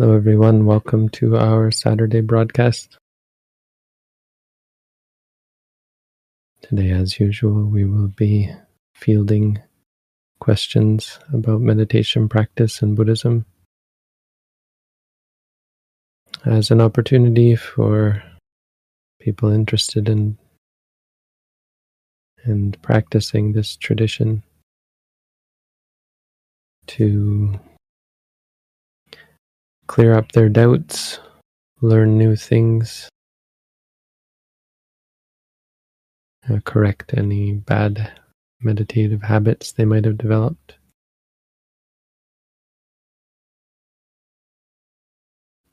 Hello, everyone. Welcome to our Saturday broadcast. Today, as usual, we will be fielding questions about meditation practice and Buddhism as an opportunity for people interested in and practicing this tradition to clear up their doubts, learn new things, uh, correct any bad meditative habits they might have developed.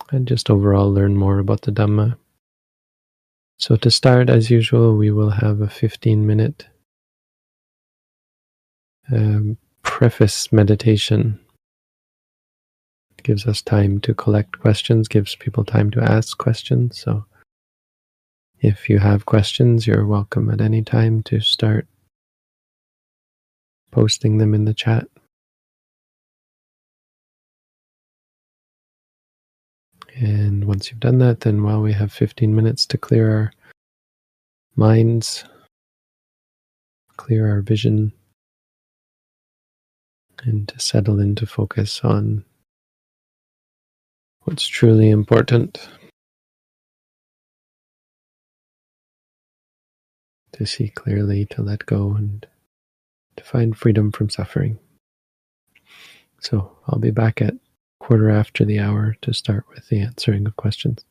And just overall learn more about the Dhamma. So, to start, as usual, we will have a 15 minute um, preface meditation gives us time to collect questions, gives people time to ask questions. So if you have questions, you're welcome at any time to start posting them in the chat. And once you've done that, then while we have 15 minutes to clear our minds, clear our vision, and to settle into focus on what's truly important. To see clearly, to let go, and to find freedom from suffering. So I'll be back at quarter after the hour to start with the answering of questions.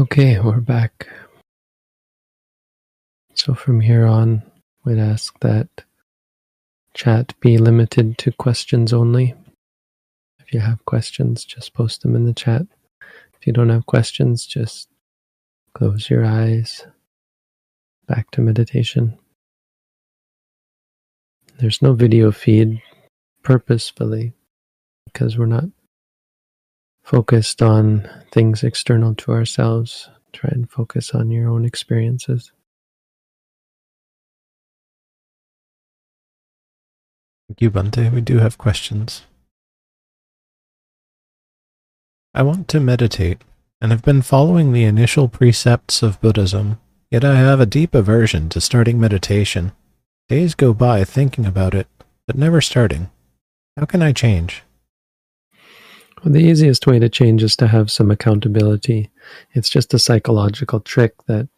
Okay, we're back. So from here on, we'd ask that chat be limited to questions only. If you have questions, just post them in the chat. If you don't have questions, just close your eyes. Back to meditation. There's no video feed purposefully because we're not focused on things external to ourselves. Try and focus on your own experiences. Thank you, Bhante. We do have questions. I want to meditate and have been following the initial precepts of Buddhism, yet I have a deep aversion to starting meditation. Days go by thinking about it, but never starting. How can I change? Well, the easiest way to change is to have some accountability. It's just a psychological trick that,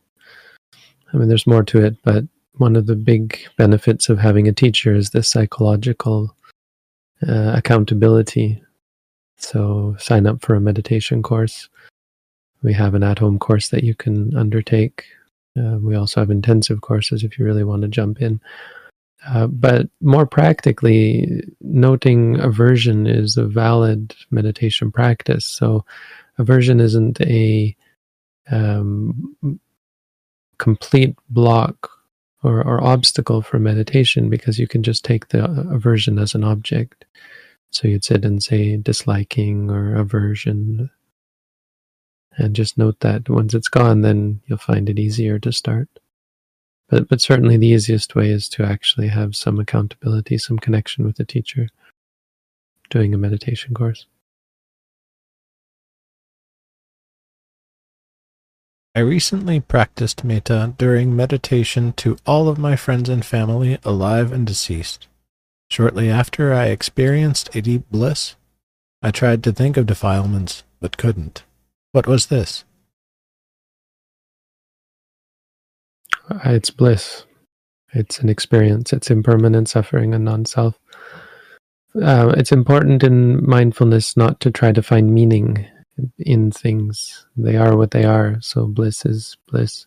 I mean, there's more to it, but one of the big benefits of having a teacher is this psychological uh, accountability. So sign up for a meditation course. We have an at home course that you can undertake. Uh, we also have intensive courses if you really want to jump in. Uh, but more practically, noting aversion is a valid meditation practice. So, aversion isn't a um, complete block or, or obstacle for meditation because you can just take the aversion as an object. So you'd sit and say disliking or aversion. And just note that once it's gone, then you'll find it easier to start. But, but certainly the easiest way is to actually have some accountability, some connection with the teacher doing a meditation course. I recently practiced metta during meditation to all of my friends and family, alive and deceased. Shortly after I experienced a deep bliss, I tried to think of defilements, but couldn't. What was this? It's bliss. It's an experience. It's impermanent suffering and non self. Uh, it's important in mindfulness not to try to find meaning in things. They are what they are. So bliss is bliss.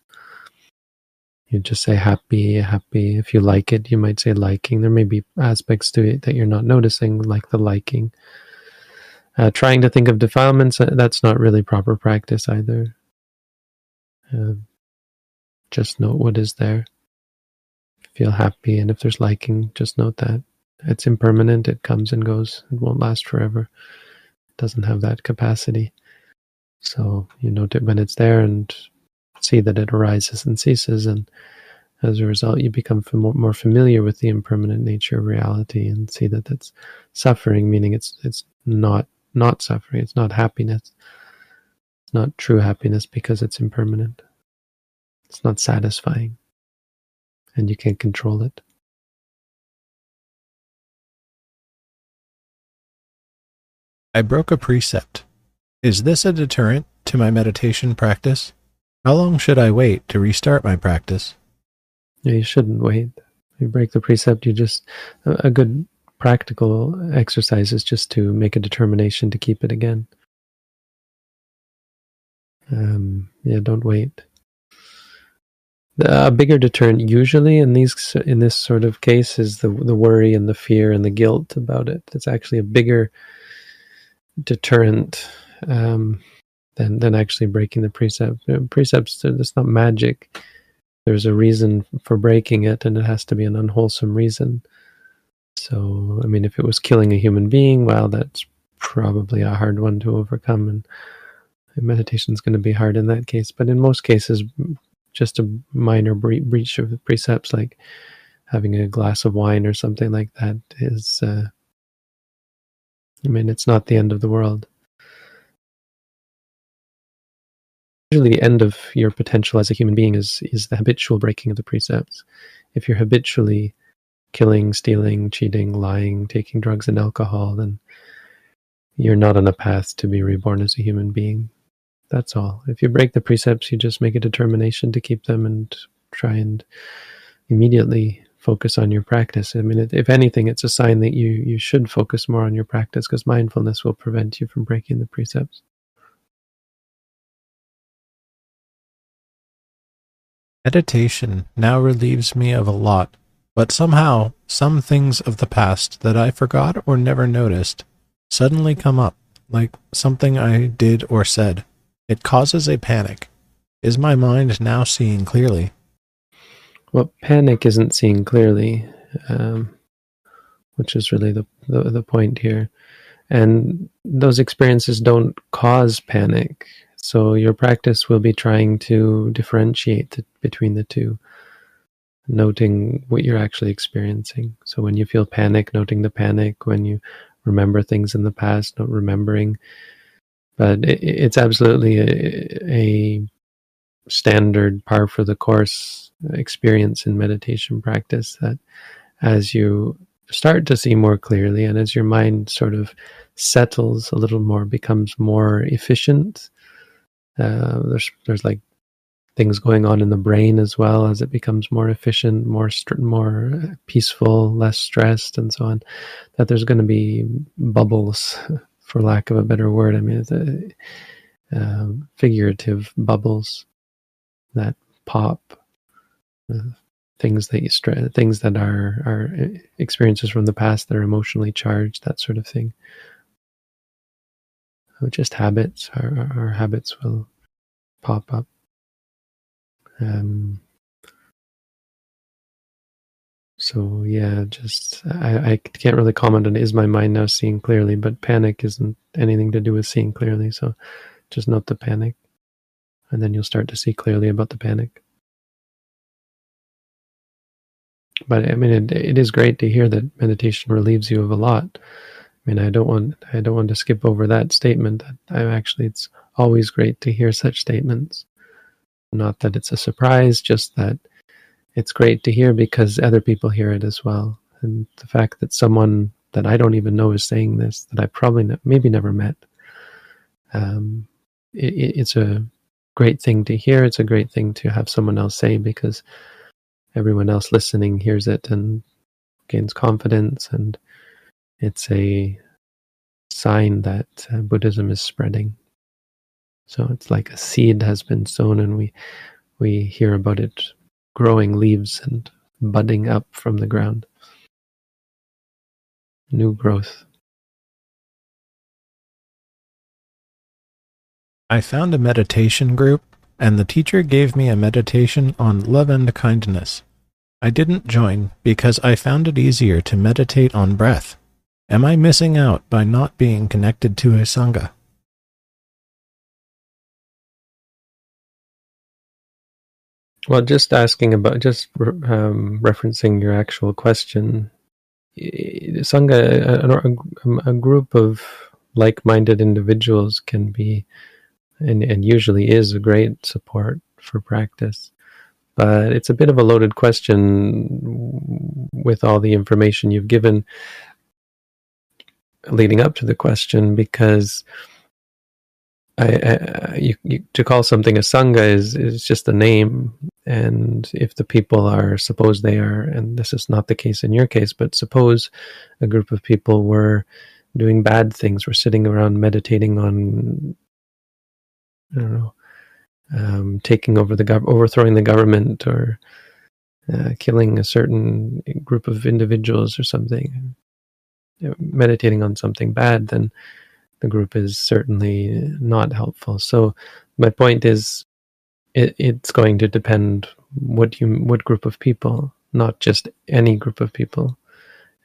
You just say happy, happy. If you like it, you might say liking. There may be aspects to it that you're not noticing, like the liking. Uh, trying to think of defilements, uh, that's not really proper practice either. Uh, just note what is there. Feel happy, and if there's liking, just note that. It's impermanent, it comes and goes, it won't last forever It doesn't have that capacity. So you note it when it's there and see that it arises and ceases, and as a result, you become more familiar with the impermanent nature of reality and see that it's suffering, meaning it's it's not not suffering, it's not happiness, it's not true happiness because it's impermanent. It's not satisfying, and you can't control it. I broke a precept. Is this a deterrent to my meditation practice? How long should I wait to restart my practice? Yeah, you shouldn't wait. You break the precept, you just, a good practical exercise is just to make a determination to keep it again. Um, yeah, don't wait. A bigger deterrent usually in these in this sort of case is the the worry and the fear and the guilt about it. It's actually a bigger deterrent um, than than actually breaking the precept. Precepts, it's not magic. There's a reason for breaking it, and it has to be an unwholesome reason. So, I mean, if it was killing a human being, well, that's probably a hard one to overcome, and meditation is going to be hard in that case. But in most cases, just a minor bre- breach of the precepts, like having a glass of wine or something like that, is uh, I mean, it's not the end of the world. Usually, the end of your potential as a human being is is the habitual breaking of the precepts. If you're habitually killing, stealing, cheating, lying, taking drugs and alcohol, then you're not on a path to be reborn as a human being. That's all. If you break the precepts, you just make a determination to keep them and try and immediately focus on your practice. I mean, if anything, it's a sign that you you should focus more on your practice because mindfulness will prevent you from breaking the precepts. Meditation now relieves me of a lot, but somehow some things of the past that I forgot or never noticed suddenly come up, like something I did or said. It causes a panic. Is my mind now seeing clearly? Well, panic isn't seeing clearly, um, which is really the, the, the point here. And those experiences don't cause panic. So your practice will be trying to differentiate the, between the two, noting what you're actually experiencing. So when you feel panic, noting the panic. When you remember things in the past, not remembering. But it, it's absolutely a, a standard par for the course experience in meditation practice that as you start to see more clearly and as your mind sort of settles a little more becomes more efficient uh, there's there's like things going on in the brain as well as it becomes more efficient, more more peaceful, less stressed, and so on. That there's going to be bubbles, for lack of a better word. I mean, the, uh, figurative bubbles that pop. Uh, things that you things that are are experiences from the past that are emotionally charged, that sort of thing just habits. Our, our habits will pop up. Um, so yeah, just I, I can't really comment on is my mind now seeing clearly, but panic isn't anything to do with seeing clearly. So just note the panic, and then you'll start to see clearly about the panic. But I mean, it, it is great to hear that meditation relieves you of a lot I mean, I don't want I don't want to skip over that statement. I actually, it's always great to hear such statements. Not that it's a surprise, just that it's great to hear because other people hear it as well. And the fact that someone that I don't even know is saying this, that I probably ne- maybe never met, um, it, it's a great thing to hear. It's a great thing to have someone else say because everyone else listening hears it and gains confidence and it's a sign that uh, Buddhism is spreading. So it's like a seed has been sown, and we we hear about it growing leaves and budding up from the ground. New growth. I found a meditation group, and the teacher gave me a meditation on love and kindness. I didn't join because I found it easier to meditate on breath. Am I missing out by not being connected to a Sangha? Well, just asking about, just um, referencing your actual question, Sangha, a, a, a group of like minded individuals can be, and, and usually is, a great support for practice. But it's a bit of a loaded question with all the information you've given leading up to the question because I, I you, you, to call something a sangha is is just a name, and if the people are suppose they are, and this is not the case in your case, but suppose a group of people were doing bad things, were sitting around meditating on, I don't know, um, taking over the gov- overthrowing the government or uh, killing a certain group of individuals or something meditating on something bad, then the group is certainly not helpful. So my point is, it, it's going to depend what you what group of people, not just any group of people.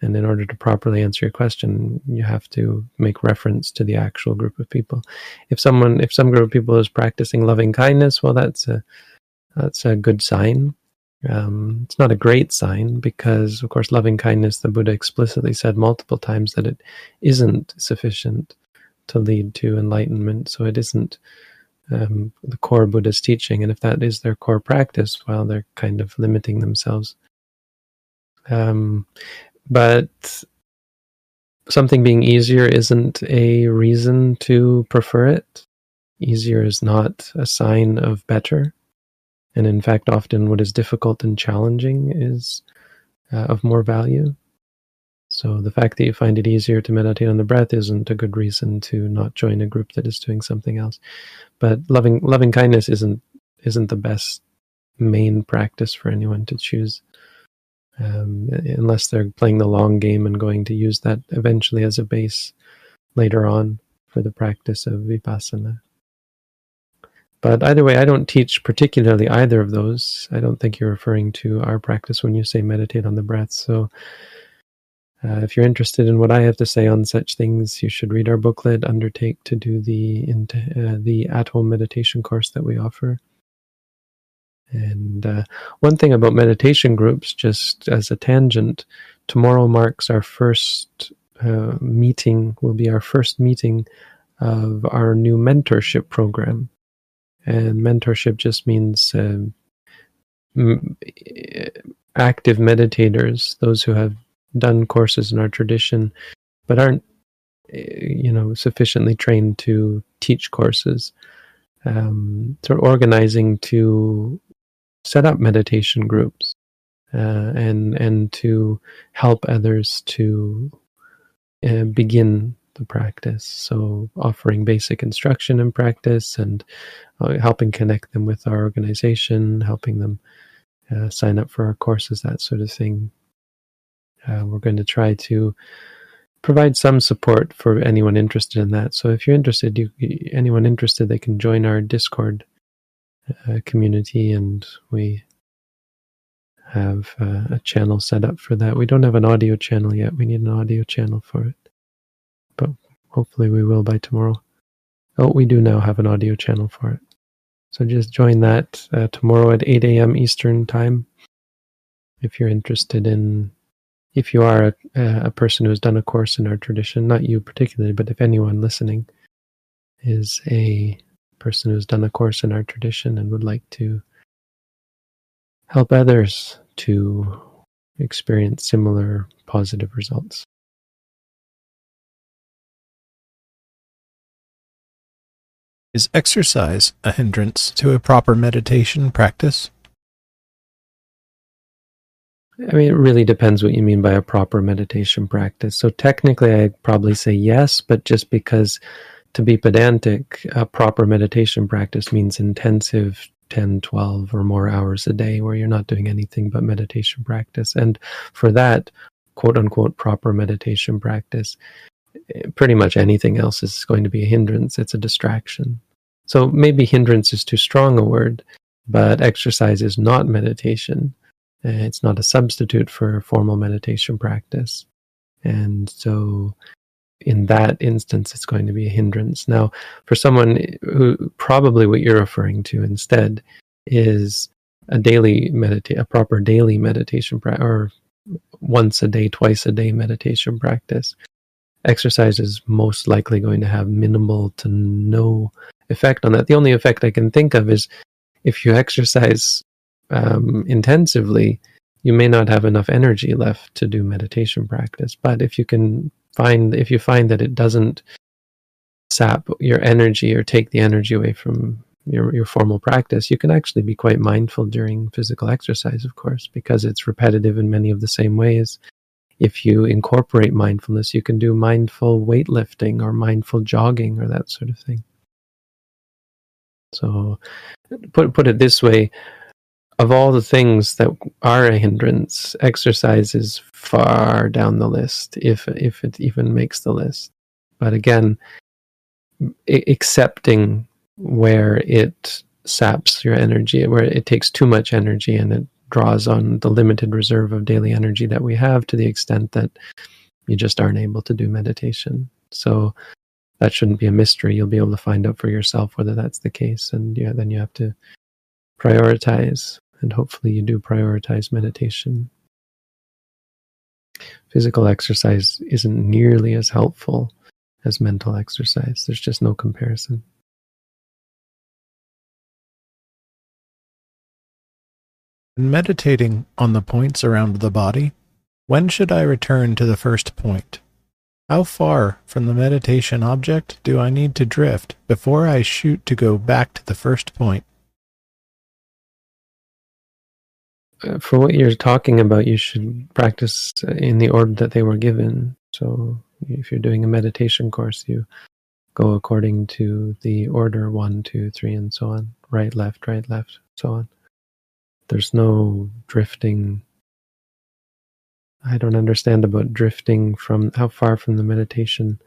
And in order to properly answer your question, you have to make reference to the actual group of people. If someone, if some group of people is practicing loving kindness, well, that's a that's a good sign. Um, it's not a great sign because, of course, loving kindness, the Buddha explicitly said multiple times that it isn't sufficient to lead to enlightenment. So it isn't um, the core Buddhist teaching. And if that is their core practice, well, they're kind of limiting themselves. Um, but something being easier isn't a reason to prefer it. Easier is not a sign of better. And in fact, often what is difficult and challenging is uh, of more value. So the fact that you find it easier to meditate on the breath isn't a good reason to not join a group that is doing something else. But loving loving kindness isn't isn't the best main practice for anyone to choose, um, unless they're playing the long game and going to use that eventually as a base later on for the practice of vipassana. But either way, I don't teach particularly either of those. I don't think you're referring to our practice when you say meditate on the breath. So uh, if you're interested in what I have to say on such things, you should read our booklet, undertake to do the uh, the at home meditation course that we offer. And uh, one thing about meditation groups, just as a tangent, tomorrow marks our first uh, meeting, will be our first meeting of our new mentorship program. And mentorship just means um, active meditators, those who have done courses in our tradition, but aren't, you know, sufficiently trained to teach courses. Um, sort of organizing to set up meditation groups uh, and and to help others to uh, begin the practice. So offering basic instruction and practice and uh, helping connect them with our organization, helping them uh, sign up for our courses, that sort of thing. Uh, we're going to try to provide some support for anyone interested in that. So if you're interested, you, anyone interested, they can join our Discord uh, community, and we have uh, a channel set up for that. We don't have an audio channel yet. We need an audio channel for it, but hopefully we will by tomorrow. Oh, we do now have an audio channel for it. So just join that uh, tomorrow at 8 a.m. Eastern Time. If you're interested in, if you are a, a person who has done a course in our tradition, not you particularly, but if anyone listening is a person who's done a course in our tradition and would like to help others to experience similar positive results. Is exercise a hindrance to a proper meditation practice? I mean, it really depends what you mean by a proper meditation practice. So, technically, I'd probably say yes, but just because to be pedantic, a proper meditation practice means intensive 10, 12 or more hours a day where you're not doing anything but meditation practice. And for that, quote unquote, proper meditation practice, eh, pretty much anything else is going to be a hindrance. It's a distraction. So maybe hindrance is too strong a word, but exercise is not meditation. Uh, it's not a substitute for formal meditation practice. And so in that instance, it's going to be a hindrance. Now, for someone who probably what you're referring to instead is a daily meditate, a proper daily meditation practice, or once a day, twice a day meditation practice. Exercise is most likely going to have minimal to no effect on that. The only effect I can think of is if you exercise um, intensively, you may not have enough energy left to do meditation practice. But if you can find if you find that it doesn't sap your energy or take the energy away from your, your formal practice, you can actually be quite mindful during physical exercise, of course, because it's repetitive in many of the same ways. If you incorporate mindfulness, you can do mindful weightlifting or mindful jogging or that sort of thing. So, put put it this way: of all the things that are a hindrance, exercise is far down the list, if if it even makes the list. But again, I- accepting where it saps your energy, where it takes too much energy and it draws on the limited reserve of daily energy that we have to the extent that you just aren't able to do meditation. So that shouldn't be a mystery. You'll be able to find out for yourself whether that's the case, and yeah, then you have to prioritize and hopefully you do prioritize meditation. Physical exercise isn't nearly as helpful as mental exercise. There's just no comparison. In meditating on the points around the body, when should I return to the first point? How far from the meditation object do I need to drift before I shoot to go back to the first point? Uh, for what you're talking about, you should practice uh, in the order that they were given. So if you're doing a meditation course, you go according to the order one, two, three, and so on right, left, right, left, so on. There's no drifting. I don't understand about drifting from how far from the meditation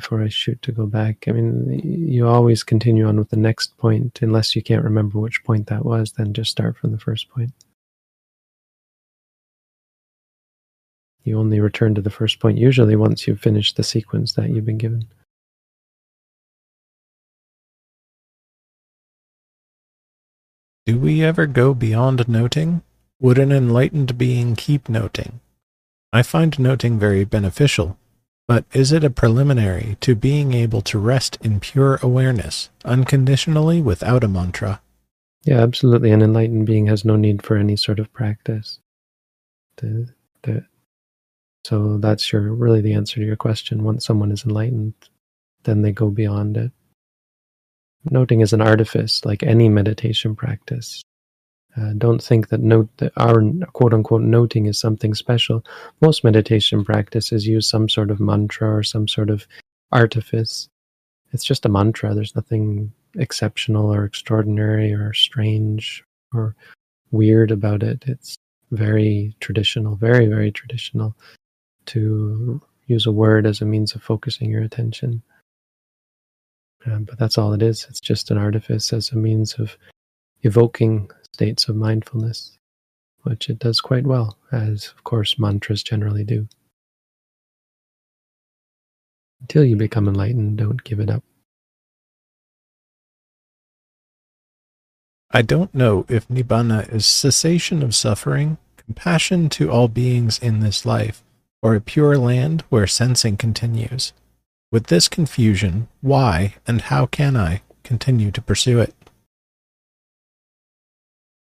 before I shoot to go back. I mean, you always continue on with the next point unless you can't remember which point that was, then just start from the first point. You only return to the first point usually once you've finished the sequence that you've been given. Do we ever go beyond noting? Would an enlightened being keep noting? I find noting very beneficial, but is it a preliminary to being able to rest in pure awareness, unconditionally without a mantra? Yeah, absolutely. An enlightened being has no need for any sort of practice. The, the, so that's your really the answer to your question. Once someone is enlightened, then they go beyond it. Noting is an artifice, like any meditation practice. Uh, don't think that note that our quote unquote noting is something special. Most meditation practices use some sort of mantra or some sort of artifice. It's just a mantra. There's nothing exceptional or extraordinary or strange or weird about it. It's very traditional, very, very traditional to use a word as a means of focusing your attention. Um, but that's all it is. It's just an artifice as a means of evoking states of mindfulness, which it does quite well, as of course mantras generally do. Until you become enlightened, don't give it up. I don't know if Nibbana is cessation of suffering, compassion to all beings in this life, or a pure land where sensing continues. With this confusion, why and how can I continue to pursue it?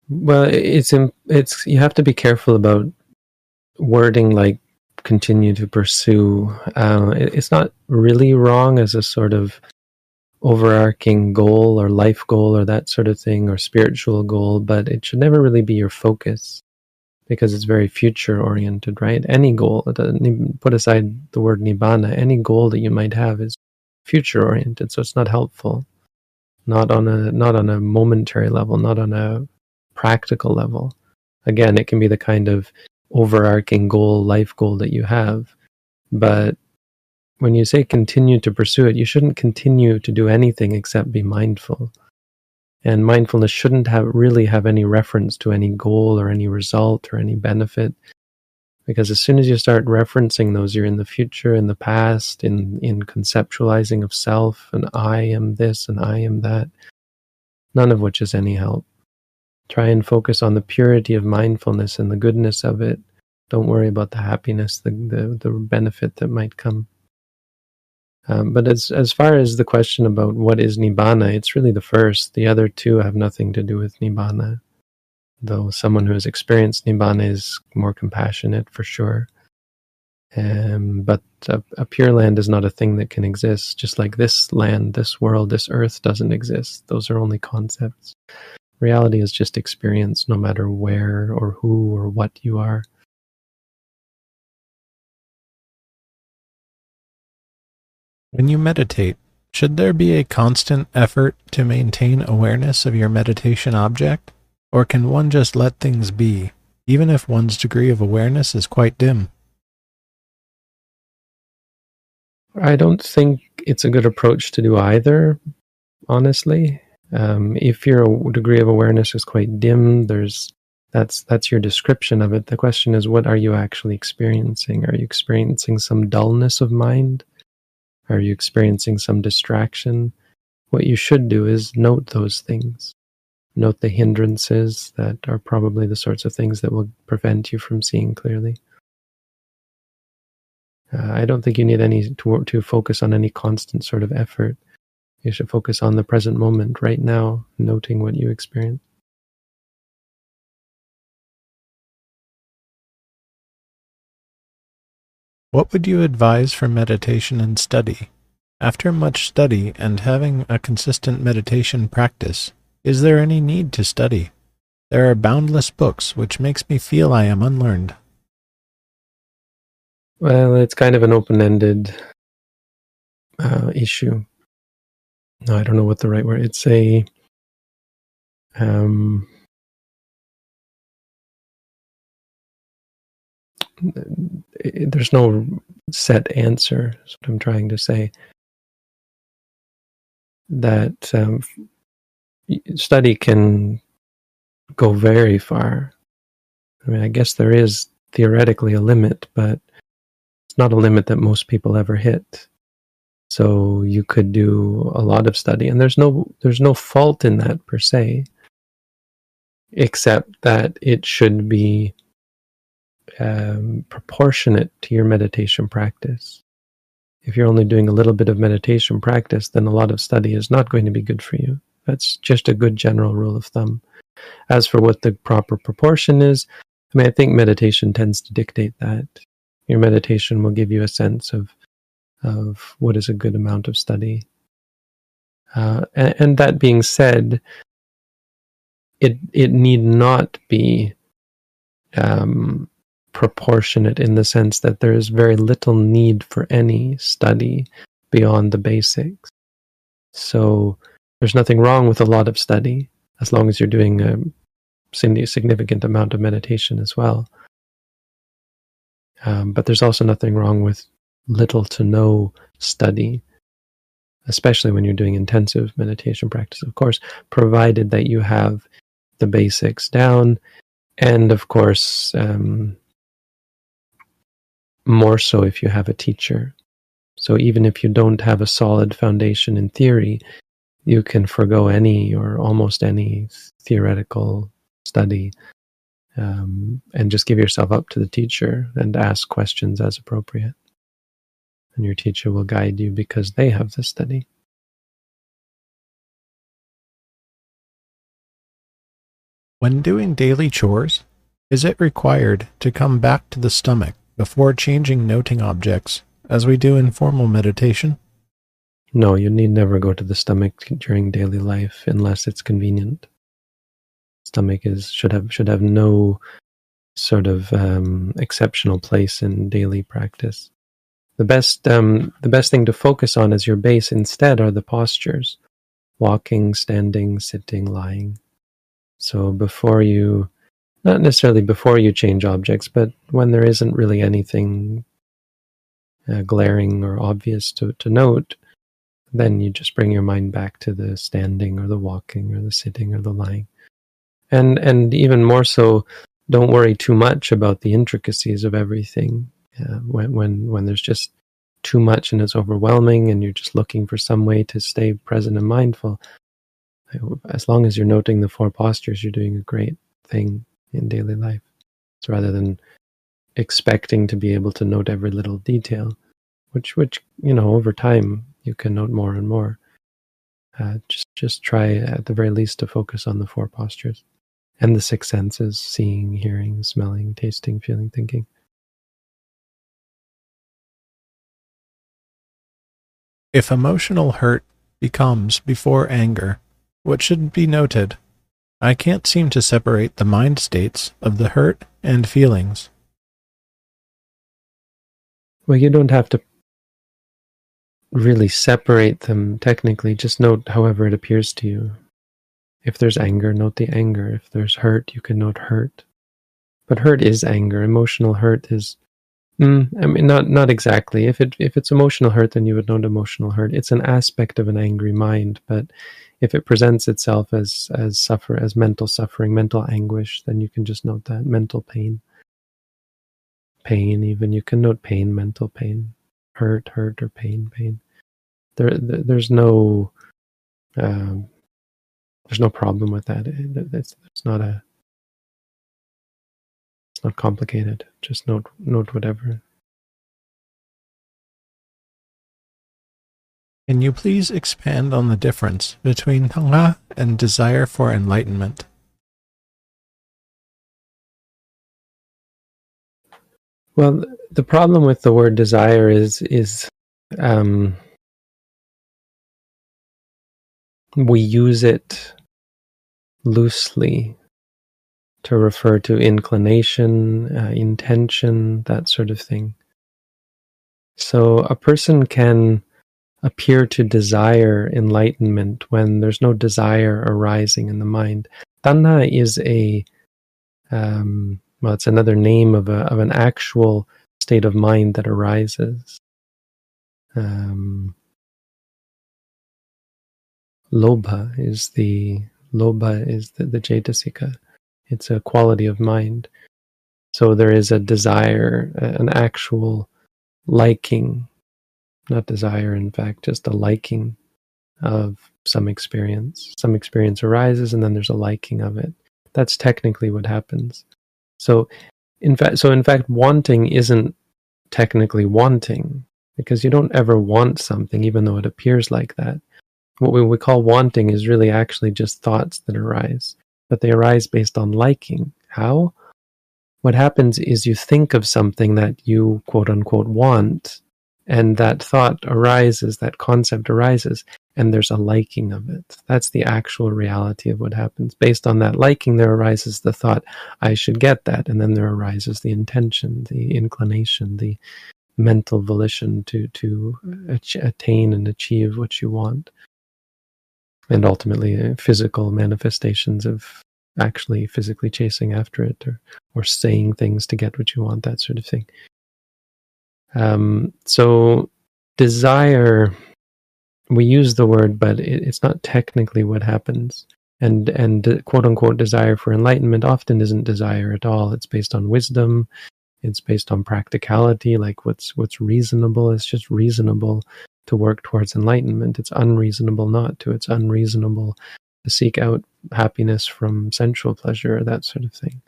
Well, it's it's you have to be careful about wording like continue to pursue. Uh, it's not really wrong as a sort of overarching goal or life goal or that sort of thing or spiritual goal, but it should never really be your focus because it's very future oriented, right? Any goal, put aside the word nibbana, any goal that you might have is future oriented, so it's not helpful. Not on a not on a momentary level, not on a practical level. Again, it can be the kind of overarching goal, life goal that you have, but when you say continue to pursue it, you shouldn't continue to do anything except be mindful. And mindfulness shouldn't have really have any reference to any goal or any result or any benefit. Because as soon as you start referencing those, you're in the future, in the past, in, in conceptualizing of self, and I am this and I am that, none of which is any help. Try and focus on the purity of mindfulness and the goodness of it. Don't worry about the happiness, the, the, the benefit that might come. Um, but as as far as the question about what is nibbana, it's really the first. The other two have nothing to do with nibbana. Though someone who has experienced nibbana is more compassionate for sure. Um, but a, a, pure land is not a thing that can exist. Just like this land, this world, this earth doesn't exist. Those are only concepts. Reality is just experience, no matter where or who or what you are. When you meditate, should there be a constant effort to maintain awareness of your meditation object? Or can one just let things be, even if one's degree of awareness is quite dim? I don't think it's a good approach to do either, honestly. Um, if your degree of awareness is quite dim, there's that's that's your description of it. The question is, what are you actually experiencing? Are you experiencing some dullness of mind? Are you experiencing some distraction? What you should do is note those things. Note the hindrances that are probably the sorts of things that will prevent you from seeing clearly. Uh, I don't think you need any to, to focus on any constant sort of effort. You should focus on the present moment right now, noting what you experience. What would you advise for meditation and study? After much study and having a consistent meditation practice, is there any need to study? There are boundless books, which makes me feel I am unlearned. Well, it's kind of an open ended uh, issue no, I don't know what the right word. It's a um, it, there's no set answer. Is what I'm trying to say. That um, study can go very far. I mean, I guess there is theoretically a limit, but it's not a limit that most people ever hit. So you could do a lot of study, and there's no there's no fault in that per se, except that it should be um, proportionate to your meditation practice. If you're only doing a little bit of meditation practice, then a lot of study is not going to be good for you. That's just a good general rule of thumb. As for what the proper proportion is, I mean, I think meditation tends to dictate that. Your meditation will give you a sense of of what is a good amount of study. Uh, and, and, that being said, it it need not be um, proportionate in the sense that there is very little need for any study beyond the basics. So there's nothing wrong with a lot of study as long as you're doing a significant amount of meditation as well. Um, but there's also nothing wrong with little to no study, especially when you're doing intensive meditation practice, of course, provided that you have the basics down. And of course, um, more so if you have a teacher. So even if you don't have a solid foundation in theory, you can forego any or almost any theoretical study um, and just give yourself up to the teacher and ask questions as appropriate. And your teacher will guide you because they have the study. When doing daily chores, is it required to come back to the stomach before changing noting objects, as we do in formal meditation? No, you need never go to the stomach during daily life unless it's convenient. Stomach is should have should have no sort of um, exceptional place in daily practice. The best um, the best thing to focus on as your base instead are the postures, walking, standing, sitting, lying. So before you not necessarily before you change objects, but when there isn't really anything uh, glaring or obvious to, to note, then you just bring your mind back to the standing or the walking or the sitting or the lying. And and even more so, don't worry too much about the intricacies of everything. Uh, when when when there's just too much and it's overwhelming, and you're just looking for some way to stay present and mindful. As long as you're noting the four postures, you're doing a great thing in daily life. So rather than expecting to be able to note every little detail, which which you know over time you can note more and more. Uh, just just try at the very least to focus on the four postures and the six senses: seeing, hearing, smelling, tasting, feeling, thinking. If emotional hurt becomes before anger, what should be noted I can't seem to separate the mind states of the hurt and feelings. Well, you don't have to really separate them technically. Just note however it appears to you. If there's anger, note the anger. If there's hurt, you can note hurt. But hurt is anger. Emotional hurt is Mm, I mean, not not exactly. If it if it's emotional hurt, then you would note emotional hurt. It's an aspect of an angry mind, but if it presents itself as as suffer as mental suffering, mental anguish, then you can just note that mental pain, pain. Even you can note pain, mental pain, hurt, hurt, or pain, pain. There, there's no, um, there's no problem with that. It's, it's not a not complicated. Just note note whatever. Can you please expand on the difference between tanha and desire for enlightenment? Well, the problem with the word desire is is um, we use it loosely to refer to inclination, uh, intention, that sort of thing. So a person can appear to desire enlightenment when there's no desire arising in the mind. Tanha is a um, well, it's another name of a of an actual state of mind that arises. Um, lobha is the lobha is the, the. It's a quality of mind. So there is a desire, an actual liking, not desire, in fact, just a liking of some experience. Some experience arises and then there's a liking of it. That's technically what happens. So in fact so in fact wanting isn't technically wanting because you don't ever want something even though it appears like that. What we, we call wanting is really actually just thoughts that arise, but they arise based on liking. How? What happens is you think of something that you quote unquote want, and that thought arises, that concept arises, and there's a liking of it. That's the actual reality of what happens. Based on that liking, there arises the thought, I should get that. And then there arises the intention, the inclination, the mental volition to, to mm-hmm. attain and achieve what you want. And ultimately, physical manifestations of actually physically chasing after it or, or saying things to get what you want, that sort of thing. Um, so, desire we use the word, but it, it's not technically what happens. And and quote unquote desire for enlightenment often isn't desire at all. It's based on wisdom. It's based on practicality, like what's what's reasonable. It's just reasonable to work towards enlightenment. It's unreasonable not to. It's unreasonable to seek out happiness from sensual pleasure, or that sort of thing.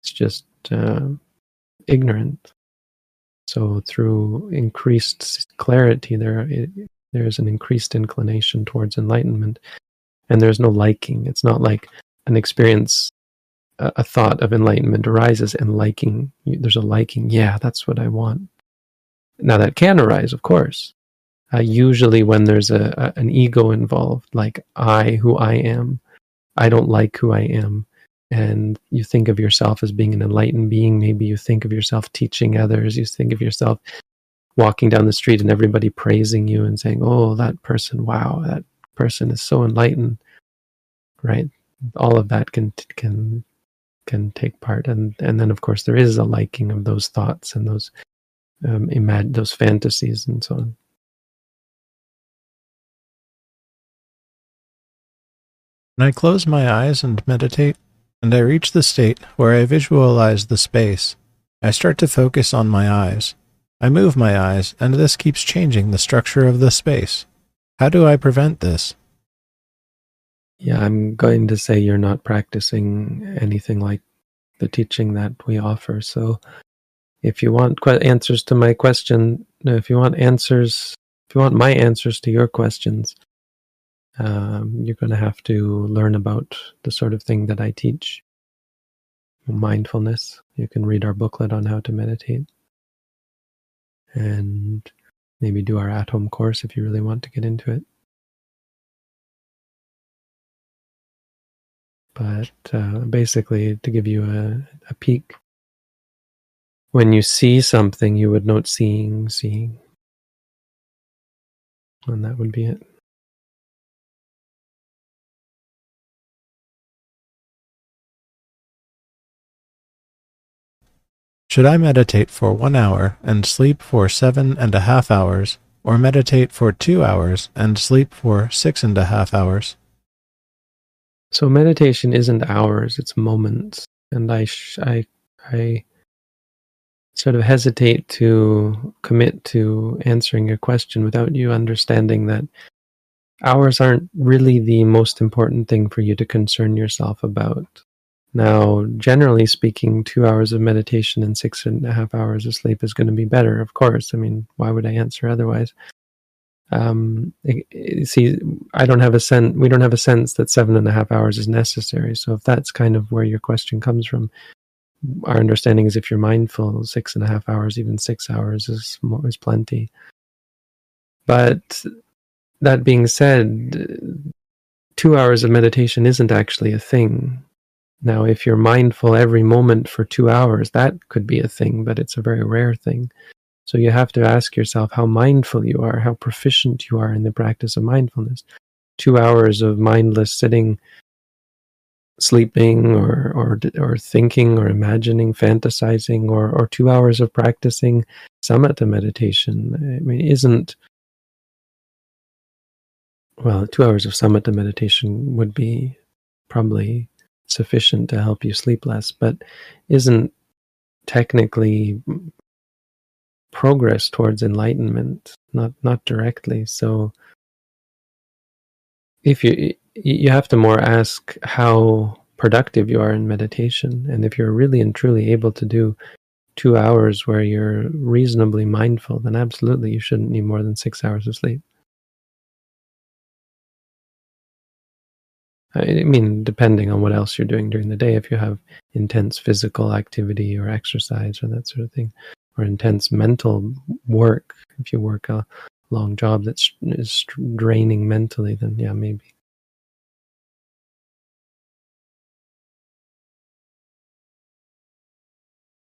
It's just uh, ignorant. So through increased clarity, there it, there's an increased inclination towards enlightenment. And there's no liking. It's not like an experience a, a thought of enlightenment arises and liking there's a liking. Yeah that's what i want. Now that can arise of course uh, usually when there's a, a, an ego involved like i who i am i don't like who i am and you think of yourself as being an enlightened being maybe you think of yourself teaching others you think of yourself walking down the street and everybody praising you and saying, "Oh, that person! Wow, that person is so enlightened." Right? All of that can can can take part, and and then of course there is a liking of those thoughts and those um, imag- those fantasies and so on. When I close my eyes and meditate, and I reach the state where I visualize the space, I start to focus on my eyes. I move my eyes, and this keeps changing the structure of the space. How do I prevent this? Yeah, I'm going to say you're not practicing anything like the teaching that we offer. So if you want que- answers to my question, if you want answers, if you want my answers to your questions, um, you're going to have to learn about the sort of thing that I teach mindfulness. You can read our booklet on how to meditate and maybe do our at home course if you really want to get into it. But uh, basically, to give you a, a peek, when you see something, you would note seeing, seeing. And that would be it. Should I meditate for one hour and sleep for seven and a half hours, or meditate for two hours and sleep for six and a half hours? So meditation isn't hours; it's moments, and I, sh- I, I sort of hesitate to commit to answering your question without you understanding that hours aren't really the most important thing for you to concern yourself about. Now, generally speaking, two hours of meditation and six and a half hours of sleep is going to be better, of course. I mean, why would I answer otherwise? Um, see, I don't have a sense, we don't have a sense that seven and a half hours is necessary. So if that's kind of where your question comes from, our understanding is if you're mindful, six and a half hours, even six hours is is plenty. But that being said, two hours of meditation isn't actually a thing now, if you're mindful every moment for two hours, that could be a thing, but it's a very rare thing. So you have to ask yourself how mindful you are, how proficient you are in the practice of mindfulness. Two hours of mindless sitting sleeping or or or thinking or imagining, fantasizing, or or two hours of practicing samatha meditation. I mean, isn't well, two hours of samatha meditation would be probably sufficient to help you sleep less, but isn't technically progress towards enlightenment, not not directly. So if you you have to more ask how productive you are in meditation and if you're really and truly able to do two hours where you're reasonably mindful then absolutely you shouldn't need more than six hours of sleep Uh, i mean depending on what else you're doing during the day if you have intense physical activity or exercise or that sort of thing or intense mental work if you work a long job that's is draining mentally then yeah maybe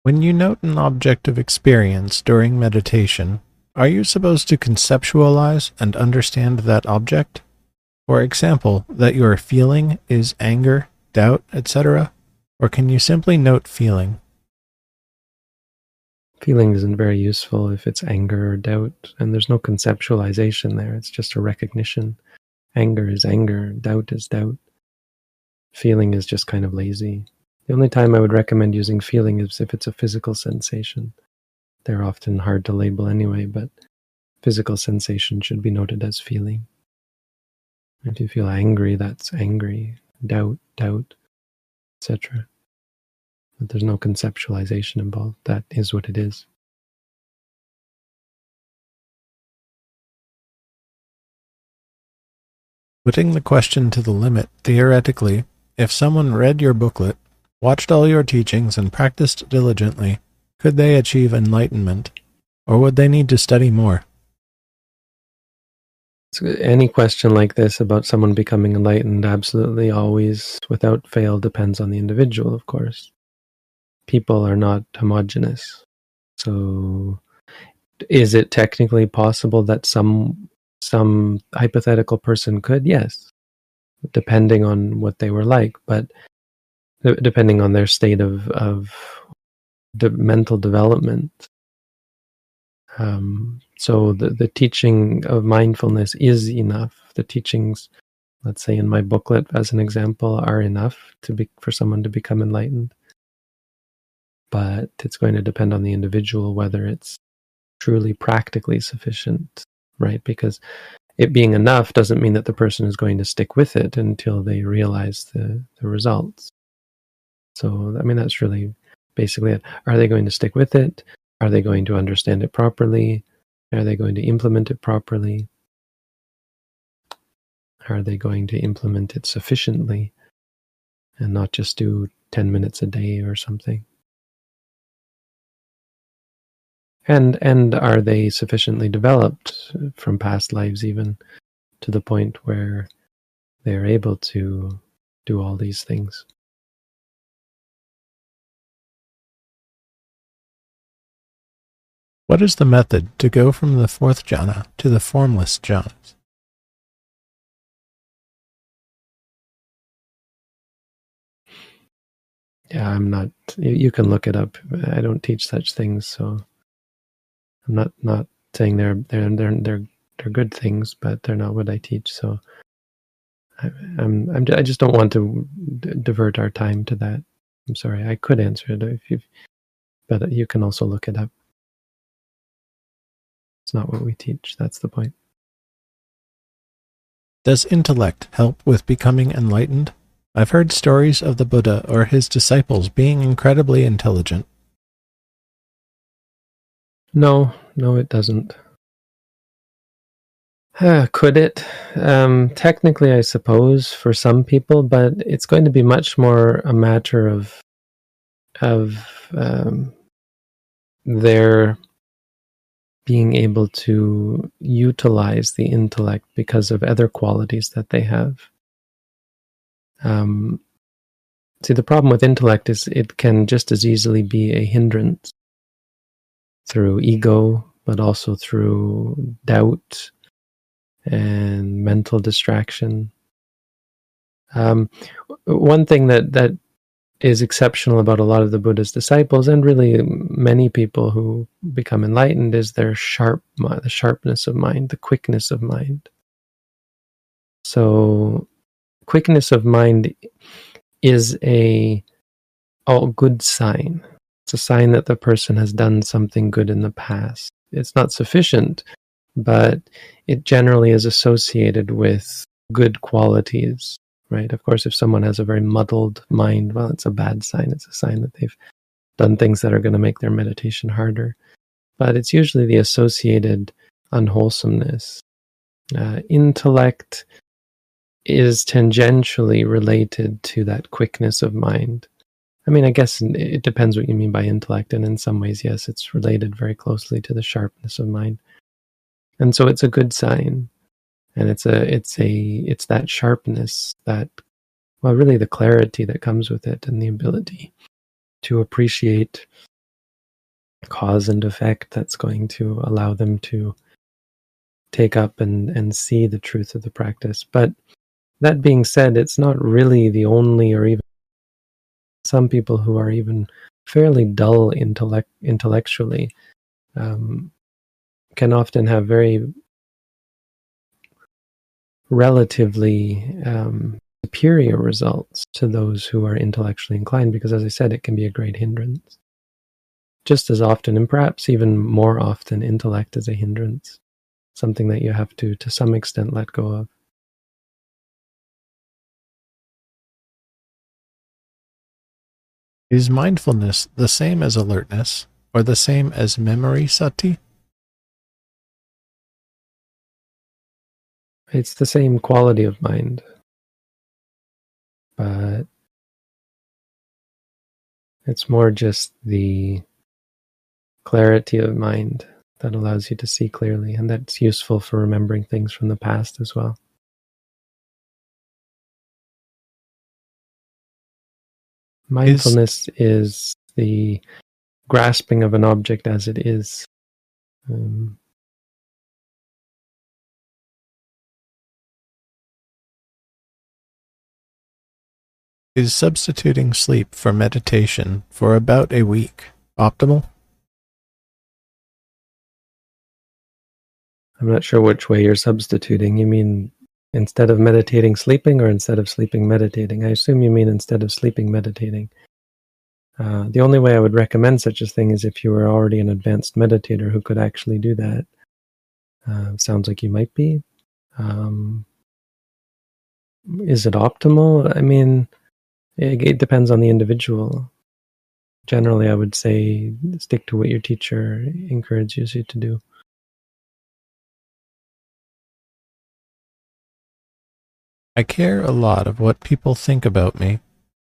When you note an object of experience during meditation, are you supposed to conceptualize and understand that object? For example, that your feeling is anger, doubt, etc.? Or can you simply note feeling? Feeling isn't very useful if it's anger or doubt, and there's no conceptualization there. It's just a recognition. Anger is anger, doubt is doubt. Feeling is just kind of lazy. The only time I would recommend using feeling is if it's a physical sensation. They're often hard to label anyway, but physical sensation should be noted as feeling. If you feel angry, that's angry, doubt, doubt, etc. But there's no conceptualization involved. That is what it is. Putting the question to the limit, theoretically, if someone read your booklet watched all your teachings, and practiced diligently, could they achieve enlightenment, or would they need to study more? So any question like this about someone becoming enlightened absolutely always, without fail, depends on the individual, of course. People are not homogenous. So is it technically possible that some some hypothetical person could? Yes. Depending on what they were like. But depending on their state of of de- mental development. Um, so the the teaching of mindfulness is enough. The teachings, let's say in my booklet as an example, are enough to be for someone to become enlightened. But it's going to depend on the individual whether it's truly practically sufficient, right? Because it being enough doesn't mean that the person is going to stick with it until they realize the, the results. So, I mean, that's really basically it. Are they going to stick with it? Are they going to understand it properly? Are they going to implement it properly? Are they going to implement it sufficiently and not just do 10 minutes a day or something? And and are they sufficiently developed from past lives even to the point where they're able to do all these things? What is the method to go from the fourth jhana to the formless jhanas? Yeah, I'm not. You can look it up. I don't teach such things, so I'm not not saying they're they're they're they're they're good things, but they're not what I teach. So I, I'm I'm I just don't want to d- divert our time to that. I'm sorry. I could answer it if you, but you can also look it up. It's not what we teach. That's the point. Does intellect help with becoming enlightened? I've heard stories of the Buddha or his disciples being incredibly intelligent. No, no, it doesn't. Uh, could it? Um, technically, I suppose for some people, but it's going to be much more a matter of of um, their being able to utilize the intellect because of other qualities that they have. Um, see, the problem with intellect is it can just as easily be a hindrance through ego, but also through doubt and mental distraction. Um, one thing that that is exceptional about a lot of the Buddha's disciples, and really many people who become enlightened, is their sharp, the sharpness of mind, the quickness of mind. So, quickness of mind is a all good sign. It's a sign that the person has done something good in the past. It's not sufficient, but it generally is associated with good qualities right? Of course, if someone has a very muddled mind, well, it's a bad sign. It's a sign that they've done things that are going to make their meditation harder. But it's usually the associated unwholesomeness. Uh, intellect is tangentially related to that quickness of mind. I mean, I guess it depends what you mean by intellect, and in some ways, yes, it's related very closely to the sharpness of mind. And so it's a good sign and it's a it's a it's that sharpness that well really the clarity that comes with it and the ability to appreciate cause and effect that's going to allow them to take up and and see the truth of the practice. But that being said it's not really the only or even some people who are even fairly dull intellect intellectually um, can often have very relatively um, superior results to those who are intellectually inclined, because as I said, it can be a great hindrance. Just as often, and perhaps even more often, intellect is a hindrance, something that you have to, to some extent, let go of. Is mindfulness the same as alertness, or the same as memory sati? It's the same quality of mind, but it's more just the clarity of mind that allows you to see clearly, and that's useful for remembering things from the past as well. Mindfulness is, is the grasping of an object as it is. Um, Is substituting sleep for meditation for about a week optimal? I'm not sure which way you're substituting. You mean instead of meditating, sleeping, or instead of sleeping, meditating? I assume you mean instead of sleeping, meditating. Uh, the only way I would recommend such a thing is if you were already an advanced meditator who could actually do that. Uh, sounds like you might be. Um, is it optimal? I mean, it, it depends on the individual. Generally, I would say stick to what your teacher encourages you to do. I care a lot of what people think about me.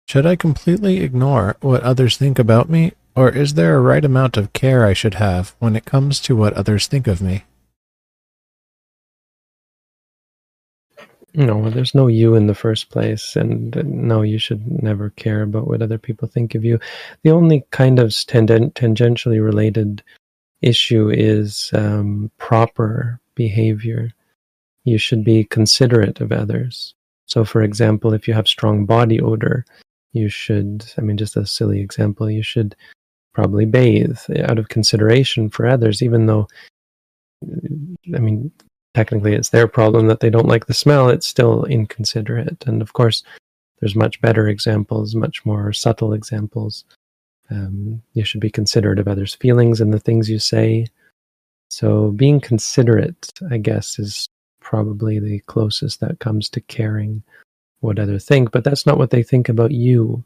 Should I completely ignore what others think about me, or is there a right amount of care I should have when it comes to what others think of me? No, there's no you in the first place, and no, you should never care about what other people think of you. The only kind of tangent- tangentially related issue is um, proper behavior. You should be considerate of others. So, for example, if you have strong body odor, you should, I mean, just a silly example, you should probably bathe out of consideration for others, even though, I mean, technically it's their problem that they don't like the smell, it's still inconsiderate. And of course, there's much better examples, much more subtle examples. Um, you should be considerate of others' feelings and the things you say. So, being considerate, I guess, is probably the closest that comes to caring what others think, but that's not what they think about you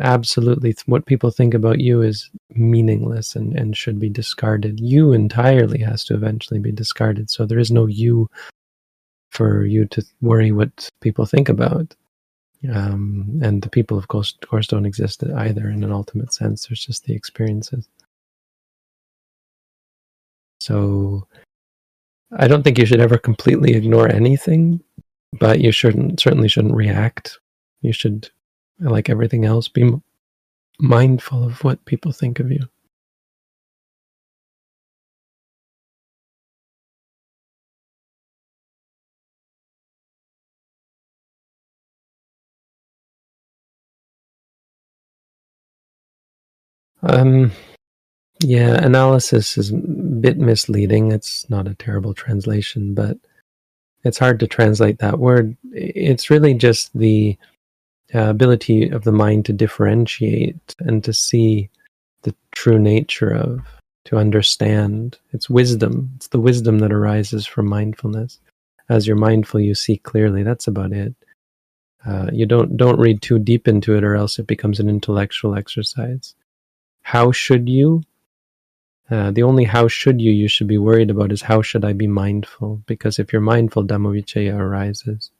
absolutely what people think about you is meaningless and, and should be discarded. You entirely has to eventually be discarded. So there is no you for you to worry what people think about. Um, and the people, of course, of course, don't exist either in an ultimate sense. There's just the experiences. So I don't think you should ever completely ignore anything, but you shouldn't certainly shouldn't react. You should like everything else, be mindful of what people think of you. Um, yeah, analysis is a bit misleading. It's not a terrible translation, but it's hard to translate that word. It's really just the uh, ability of the mind to differentiate and to see the true nature of, to understand. It's wisdom. It's the wisdom that arises from mindfulness. As you're mindful, you see clearly. That's about it. Uh, you don't don't read too deep into it, or else it becomes an intellectual exercise. How should you? Uh, the only how should you you should be worried about is how should I be mindful? Because if you're mindful, Dhammavichaya arises.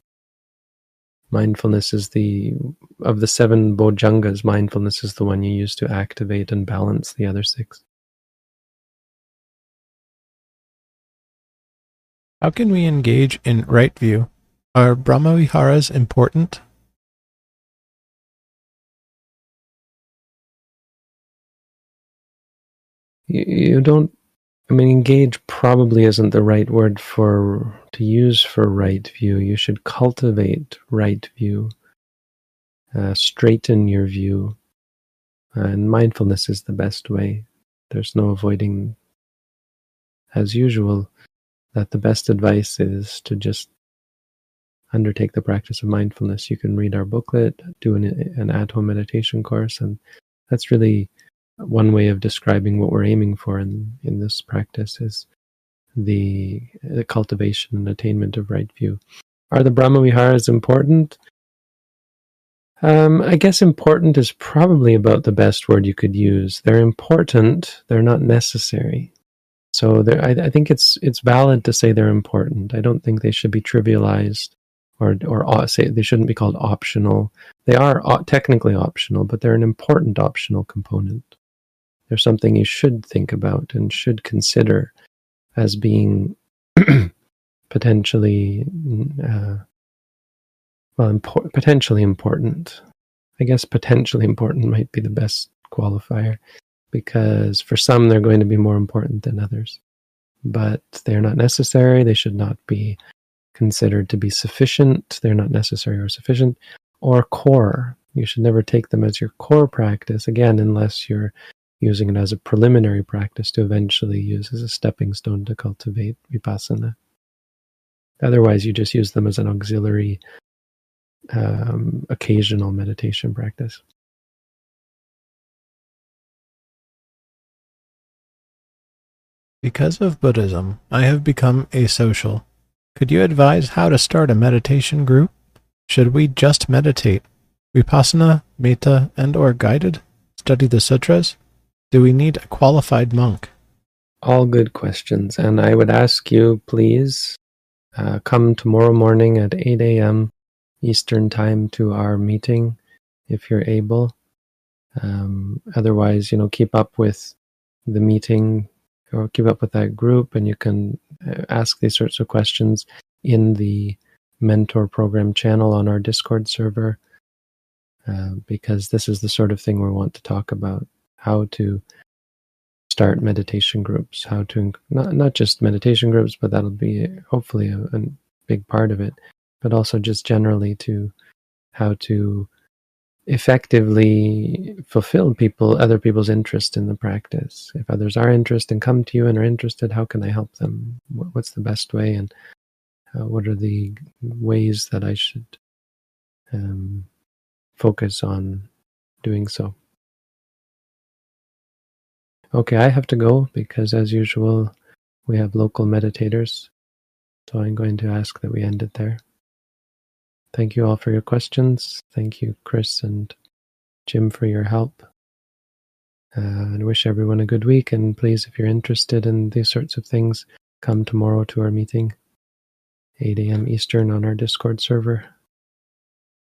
Mindfulness is the of the seven bojjhangas. Mindfulness is the one you use to activate and balance the other six. How can we engage in right view? Are Brahmaviharas important? You, you don't. I mean, engage probably isn't the right word for to use for right view. You should cultivate right view, uh, straighten your view, and mindfulness is the best way. There's no avoiding, as usual, that the best advice is to just undertake the practice of mindfulness. You can read our booklet, do an, an at home meditation course, and that's really one way of describing what we're aiming for in, in this practice is the, the cultivation and attainment of right view. Are the Brahma Viharas important? Um, I guess important is probably about the best word you could use. They're important, they're not necessary. So I, I, think it's it's valid to say they're important. I don't think they should be trivialized or or say they shouldn't be called optional. They are technically optional, but they're an important optional component. They're something you should think about and should consider as being potentially, uh, well, impor- potentially important. I guess potentially important might be the best qualifier because for some they're going to be more important than others. But they're not necessary. They should not be considered to be sufficient. They're not necessary or sufficient or core. You should never take them as your core practice, again, unless you're using it as a preliminary practice to eventually use as a stepping stone to cultivate vipassana. Otherwise, you just use them as an auxiliary, um, occasional meditation practice. Because of Buddhism, I have become asocial. Could you advise how to start a meditation group? Should we just meditate? Vipassana, metta, and or guided? Study the sutras? Do we need a qualified monk? All good questions. And I would ask you, please, uh, come tomorrow morning at 8 a.m. Eastern Time to our meeting if you're able. Um, otherwise, you know, keep up with the meeting or keep up with that group, and you can uh, ask these sorts of questions in the mentor program channel on our Discord server. Uh, because this is the sort of thing we want to talk about how to start meditation groups, how to not not just meditation groups, but that'll be hopefully a, a big part of it, but also just generally to how to effectively fulfill people other people's interest in the practice. If others are interested and come to you and are interested how can i help them? What's the best way and uh, what are the ways that i should um, focus on doing so Okay, I have to go because, as usual, we have local meditators. So I'm going to ask that we end it there. Thank you all for your questions. Thank you, Chris and Jim, for your help. Uh, and wish everyone a good week. And please, if you're interested in these sorts of things, come tomorrow to our meeting, 8 a.m. Eastern on our Discord server.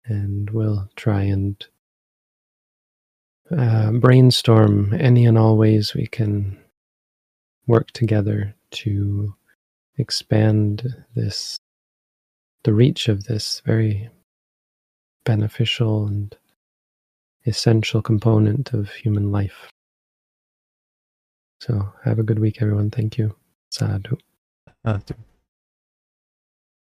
And we'll try and uh, brainstorm any and all ways we can work together to expand this, the reach of this very beneficial and essential component of human life. So, have a good week, everyone. Thank you. Sadhu. Sadhu.